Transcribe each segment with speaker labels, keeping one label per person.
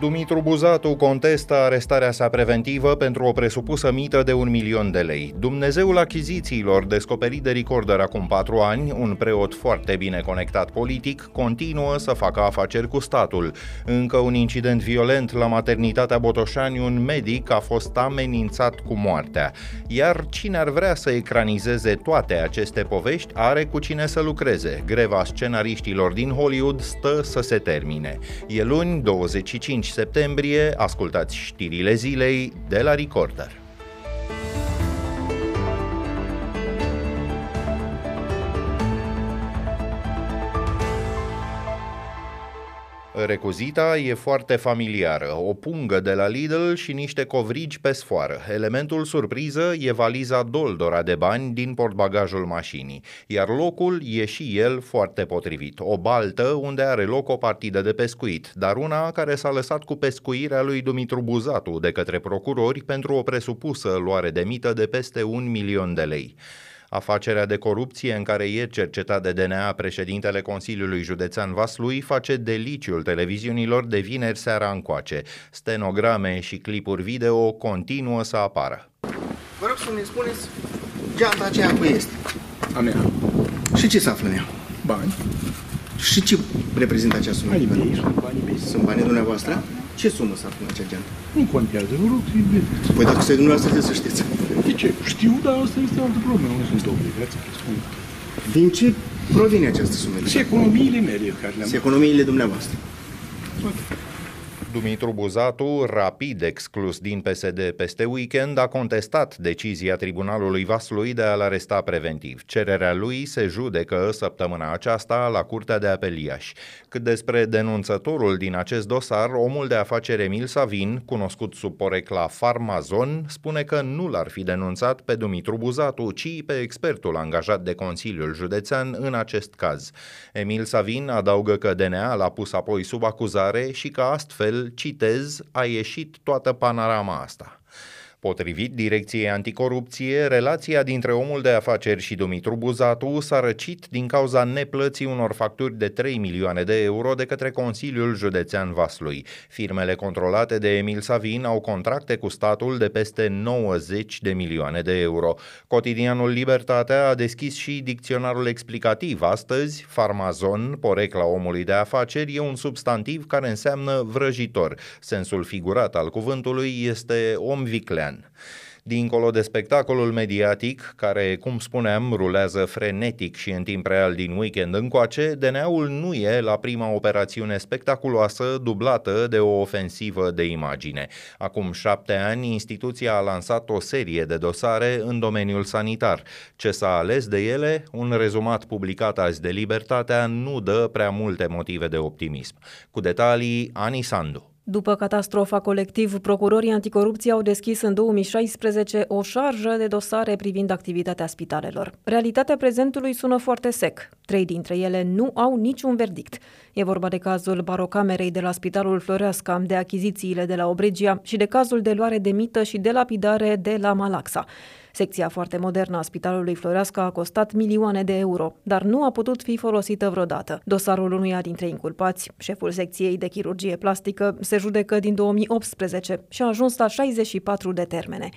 Speaker 1: Dumitru Buzatu contestă arestarea sa preventivă pentru o presupusă mită de un milion de lei. Dumnezeul achizițiilor, descoperit de Recorder acum patru ani, un preot foarte bine conectat politic, continuă să facă afaceri cu statul. Încă un incident violent la maternitatea Botoșani, un medic a fost amenințat cu moartea. Iar cine ar vrea să ecranizeze toate aceste povești, are cu cine să lucreze. Greva scenariștilor din Hollywood stă să se termine. E luni, 25 septembrie, ascultați știrile zilei de la Recorder. Recuzita e foarte familiară, o pungă de la Lidl și niște covrigi pe sfoară. Elementul surpriză e valiza doldora de bani din portbagajul mașinii, iar locul e și el foarte potrivit. O baltă unde are loc o partidă de pescuit, dar una care s-a lăsat cu pescuirea lui Dumitru Buzatu de către procurori pentru o presupusă luare de mită de peste un milion de lei. Afacerea de corupție în care e cercetat de DNA președintele Consiliului Județean Vaslui face deliciul televiziunilor de vineri seara încoace. Stenograme și clipuri video continuă să apară.
Speaker 2: Vă rog să ne spuneți geanta aceea cu este.
Speaker 3: A mea.
Speaker 2: Și ce se află în ea?
Speaker 3: Bani.
Speaker 2: Și ce reprezintă acea sumă?
Speaker 3: Banii mei sunt banii mei.
Speaker 2: Sunt banii dumneavoastră? Ce sumă s-a în acea geantă?
Speaker 3: Nu contează, vă rog să-i vedeți.
Speaker 2: Păi dacă sunteți dumneavoastră, trebuie să știți.
Speaker 3: De ce? Știu, dar asta este altă problemă. Nu sunt obligați să spun.
Speaker 2: Din ce provine această sumă?
Speaker 3: Și economiile mele care le-am...
Speaker 2: Și economiile dumneavoastră.
Speaker 1: Dumitru Buzatu, rapid exclus din PSD peste weekend, a contestat decizia Tribunalului Vaslui de a-l aresta preventiv. Cererea lui se judecă săptămâna aceasta la Curtea de Apel Iași. Cât despre denunțătorul din acest dosar, omul de afaceri Emil Savin, cunoscut sub porecla Farmazon, spune că nu l-ar fi denunțat pe Dumitru Buzatu, ci pe expertul angajat de Consiliul Județean în acest caz. Emil Savin adaugă că DNA l-a pus apoi sub acuzare și că astfel citez, a ieșit toată panorama asta. Potrivit Direcției Anticorupție, relația dintre omul de afaceri și Dumitru Buzatu s-a răcit din cauza neplății unor facturi de 3 milioane de euro de către Consiliul Județean Vaslui. Firmele controlate de Emil Savin au contracte cu statul de peste 90 de milioane de euro. Cotidianul Libertatea a deschis și dicționarul explicativ astăzi. Farmazon, porecla omului de afaceri, e un substantiv care înseamnă vrăjitor. Sensul figurat al cuvântului este om viclean an. Dincolo de spectacolul mediatic, care, cum spuneam, rulează frenetic și în timp real din weekend încoace, DNA-ul nu e la prima operațiune spectaculoasă dublată de o ofensivă de imagine. Acum șapte ani, instituția a lansat o serie de dosare în domeniul sanitar. Ce s-a ales de ele, un rezumat publicat azi de Libertatea, nu dă prea multe motive de optimism. Cu detalii, Ani Sandu.
Speaker 4: După catastrofa colectiv, procurorii anticorupție au deschis în 2016 o șarjă de dosare privind activitatea spitalelor. Realitatea prezentului sună foarte sec. Trei dintre ele nu au niciun verdict. E vorba de cazul barocamerei de la Spitalul Floreasca, de achizițiile de la Obregia și de cazul de luare de mită și de lapidare de la Malaxa. Secția foarte modernă a Spitalului Floreasca a costat milioane de euro, dar nu a putut fi folosită vreodată. Dosarul unuia dintre inculpați, șeful secției de chirurgie plastică, se judecă din 2018 și a ajuns la 64 de termene.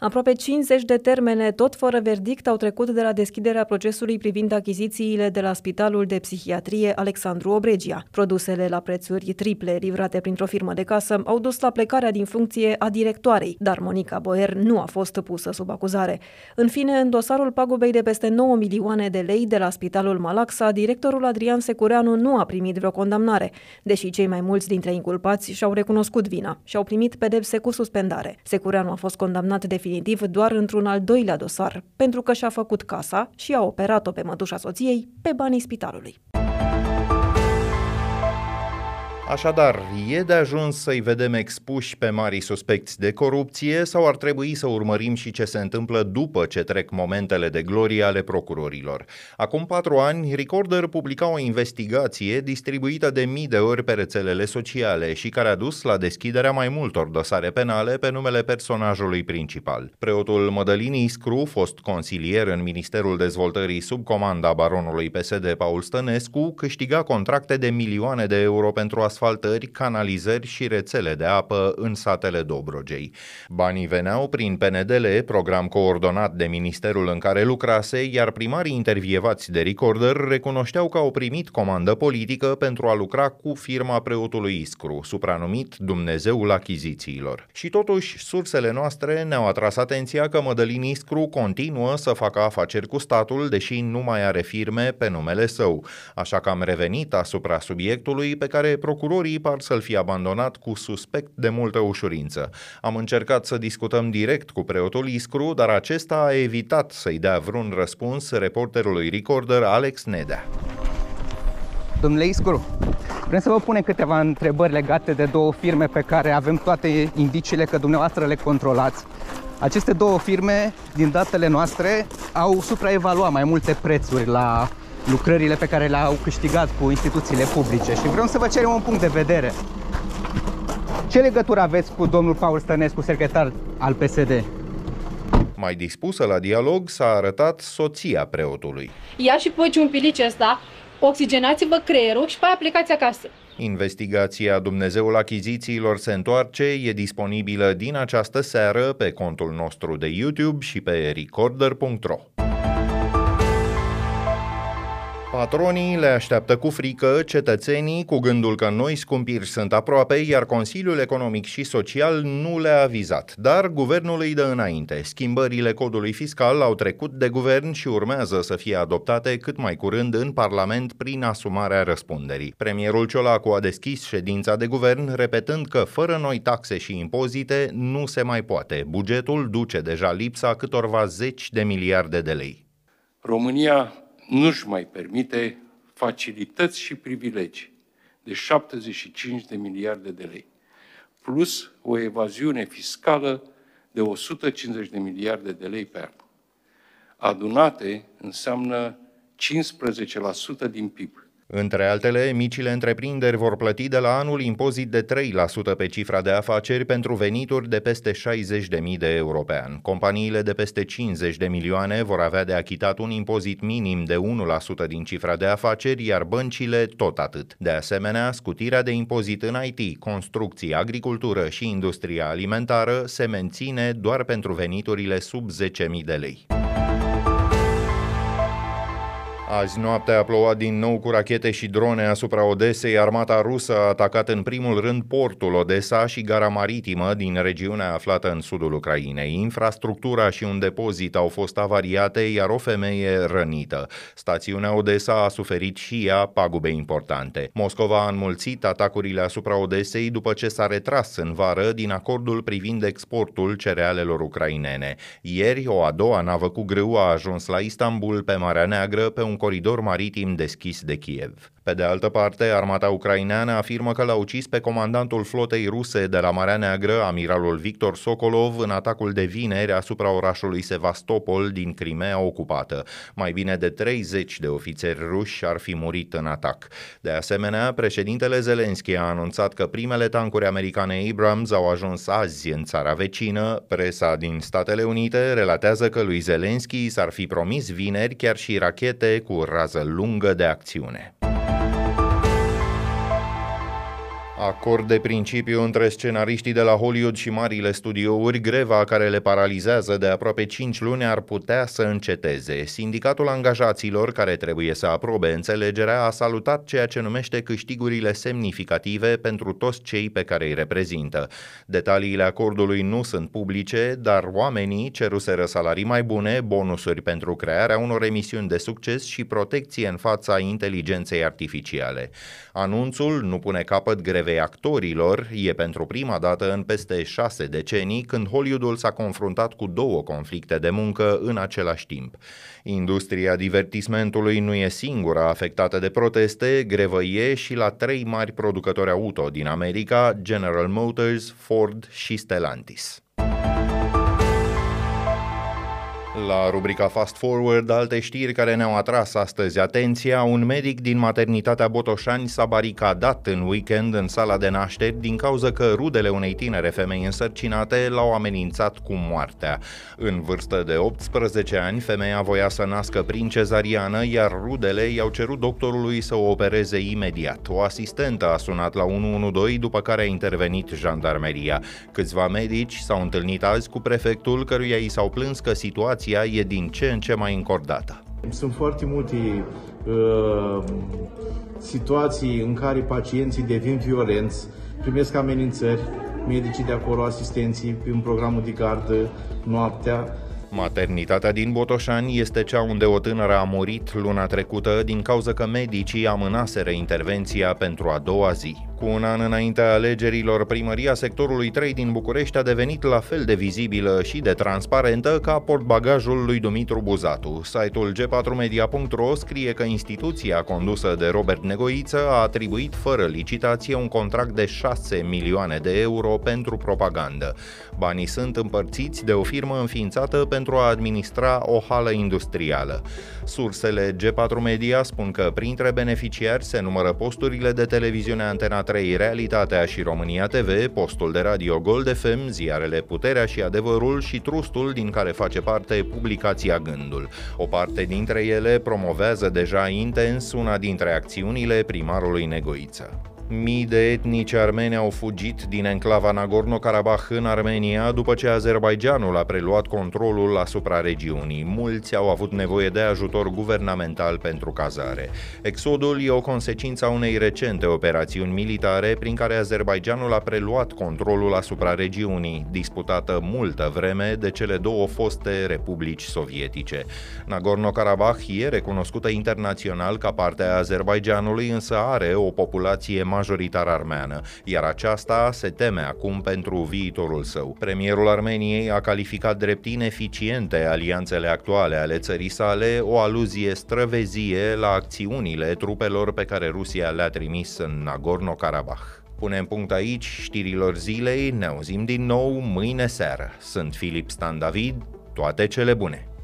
Speaker 4: Aproape 50 de termene, tot fără verdict, au trecut de la deschiderea procesului privind achizițiile de la Spitalul de Psihiatrie Alexandru Obregia. Produsele la prețuri triple livrate printr-o firmă de casă au dus la plecarea din funcție a directoarei, dar Monica Boer nu a fost pusă sub acuzare. În fine, în dosarul pagubei de peste 9 milioane de lei de la Spitalul Malaxa, directorul Adrian Secureanu nu a primit vreo condamnare, deși cei mai mulți dintre inculpați și-au recunoscut vina și au primit pedepse cu suspendare. Secureanu a fost condamnat de definitiv doar într-un al doilea dosar, pentru că și-a făcut casa și a operat-o pe mătușa soției pe banii spitalului.
Speaker 1: Așadar, e de ajuns să-i vedem expuși pe mari suspecți de corupție sau ar trebui să urmărim și ce se întâmplă după ce trec momentele de glorie ale procurorilor? Acum patru ani, Recorder publica o investigație distribuită de mii de ori pe rețelele sociale și care a dus la deschiderea mai multor dosare penale pe numele personajului principal. Preotul Mădălin Iscru, fost consilier în Ministerul Dezvoltării sub comanda baronului PSD Paul Stănescu, câștiga contracte de milioane de euro pentru a asfaltări, canalizări și rețele de apă în satele Dobrogei. Banii veneau prin PNDL, program coordonat de ministerul în care lucrase, iar primarii intervievați de Recorder recunoșteau că au primit comandă politică pentru a lucra cu firma preotului Iscru, supranumit Dumnezeul achizițiilor. Și totuși, sursele noastre ne-au atras atenția că Mădălin Iscru continuă să facă afaceri cu statul, deși nu mai are firme pe numele său. Așa că am revenit asupra subiectului pe care procurorii par să-l fi abandonat cu suspect de multă ușurință. Am încercat să discutăm direct cu preotul Iscru, dar acesta a evitat să-i dea vreun răspuns reporterului Recorder Alex Nedea.
Speaker 5: Domnule Iscuru, vrem să vă punem câteva întrebări legate de două firme pe care avem toate indiciile că dumneavoastră le controlați. Aceste două firme, din datele noastre, au supraevaluat mai multe prețuri la lucrările pe care le-au câștigat cu instituțiile publice și vreau să vă cerem un punct de vedere. Ce legătură aveți cu domnul Paul Stănescu, secretar al PSD?
Speaker 1: Mai dispusă la dialog s-a arătat soția preotului.
Speaker 6: Ia și păci un pilici ăsta, oxigenați-vă creierul și pe aia plecați acasă.
Speaker 1: Investigația Dumnezeul Achizițiilor se întoarce e disponibilă din această seară pe contul nostru de YouTube și pe recorder.ro. Patronii le așteaptă cu frică, cetățenii cu gândul că noi scumpiri sunt aproape, iar Consiliul Economic și Social nu le-a avizat. Dar guvernul îi dă înainte. Schimbările codului fiscal au trecut de guvern și urmează să fie adoptate cât mai curând în Parlament prin asumarea răspunderii. Premierul Ciolacu a deschis ședința de guvern repetând că fără noi taxe și impozite nu se mai poate. Bugetul duce deja lipsa câtorva zeci de miliarde de lei.
Speaker 7: România nu-și mai permite facilități și privilegii de 75 de miliarde de lei, plus o evaziune fiscală de 150 de miliarde de lei pe an. Adunate înseamnă 15% din PIB.
Speaker 1: Între altele, micile întreprinderi vor plăti de la anul impozit de 3% pe cifra de afaceri pentru venituri de peste 60.000 de euro pe an. Companiile de peste 50 de milioane vor avea de achitat un impozit minim de 1% din cifra de afaceri, iar băncile tot atât. De asemenea, scutirea de impozit în IT, construcții, agricultură și industria alimentară se menține doar pentru veniturile sub 10.000 de lei. Azi noaptea a plouat din nou cu rachete și drone asupra Odesei. Armata rusă a atacat în primul rând portul Odessa și gara maritimă din regiunea aflată în sudul Ucrainei. Infrastructura și un depozit au fost avariate, iar o femeie rănită. Stațiunea Odessa a suferit și ea pagube importante. Moscova a înmulțit atacurile asupra Odesei după ce s-a retras în vară din acordul privind exportul cerealelor ucrainene. Ieri, o a doua navă cu grâu a ajuns la Istanbul pe Marea Neagră pe un coridor maritim deschis de Kiev. Pe de altă parte, armata ucraineană afirmă că l-a ucis pe comandantul flotei ruse de la Marea Neagră, amiralul Victor Sokolov, în atacul de vineri asupra orașului Sevastopol din Crimea ocupată. Mai bine de 30 de ofițeri ruși ar fi murit în atac. De asemenea, președintele Zelensky a anunțat că primele tancuri americane Abrams au ajuns azi în țara vecină. Presa din Statele Unite relatează că lui Zelensky s-ar fi promis vineri chiar și rachete cu rază lungă de acțiune. Acord de principiu între scenariștii de la Hollywood și marile studiouri, greva care le paralizează de aproape 5 luni ar putea să înceteze. Sindicatul angajaților, care trebuie să aprobe înțelegerea, a salutat ceea ce numește câștigurile semnificative pentru toți cei pe care îi reprezintă. Detaliile acordului nu sunt publice, dar oamenii ceruseră salarii mai bune, bonusuri pentru crearea unor emisiuni de succes și protecție în fața inteligenței artificiale. Anunțul nu pune capăt greve grevei actorilor e pentru prima dată în peste șase decenii când Hollywoodul s-a confruntat cu două conflicte de muncă în același timp. Industria divertismentului nu e singura afectată de proteste, grevă e și la trei mari producători auto din America, General Motors, Ford și Stellantis. La rubrica Fast Forward, alte știri care ne-au atras astăzi atenția, un medic din maternitatea Botoșani s-a baricadat în weekend în sala de nașteri din cauza că rudele unei tinere femei însărcinate l-au amenințat cu moartea. În vârstă de 18 ani, femeia voia să nască prin cezariană, iar rudele i-au cerut doctorului să o opereze imediat. O asistentă a sunat la 112, după care a intervenit jandarmeria. Câțiva medici s-au întâlnit azi cu prefectul, căruia i s-au plâns că situația situația e din ce în ce mai încordată.
Speaker 8: Sunt foarte multe uh, situații în care pacienții devin violenți, primesc amenințări, medicii de acolo, asistenții, în programul de gardă, noaptea,
Speaker 1: Maternitatea din Botoșani este cea unde o tânără a murit luna trecută din cauza că medicii amânaseră intervenția pentru a doua zi. Cu un an înaintea alegerilor, primăria sectorului 3 din București a devenit la fel de vizibilă și de transparentă ca portbagajul lui Dumitru Buzatu. Site-ul g4media.ro scrie că instituția condusă de Robert Negoiță a atribuit fără licitație un contract de 6 milioane de euro pentru propagandă. Banii sunt împărțiți de o firmă înființată pentru a administra o hală industrială. Sursele G4 Media spun că printre beneficiari se numără posturile de televiziune Antena 3 Realitatea și România TV, postul de radio Gold FM, ziarele Puterea și Adevărul și trustul din care face parte publicația Gândul. O parte dintre ele promovează deja intens una dintre acțiunile primarului Negoiță. Mii de etnici armeni au fugit din enclava Nagorno-Karabakh în Armenia după ce Azerbaijanul a preluat controlul asupra regiunii. Mulți au avut nevoie de ajutor guvernamental pentru cazare. Exodul e o consecință a unei recente operațiuni militare prin care Azerbaijanul a preluat controlul asupra regiunii, disputată multă vreme de cele două foste republici sovietice. Nagorno-Karabakh e recunoscută internațional ca parte a Azerbaijanului, însă are o populație mai majoritar armeană, iar aceasta se teme acum pentru viitorul său. Premierul Armeniei a calificat drept ineficiente alianțele actuale ale țării sale, o aluzie străvezie la acțiunile trupelor pe care Rusia le-a trimis în Nagorno-Karabakh. Punem punct aici știrilor zilei, ne auzim din nou mâine seară. Sunt Filip Stan David, toate cele bune!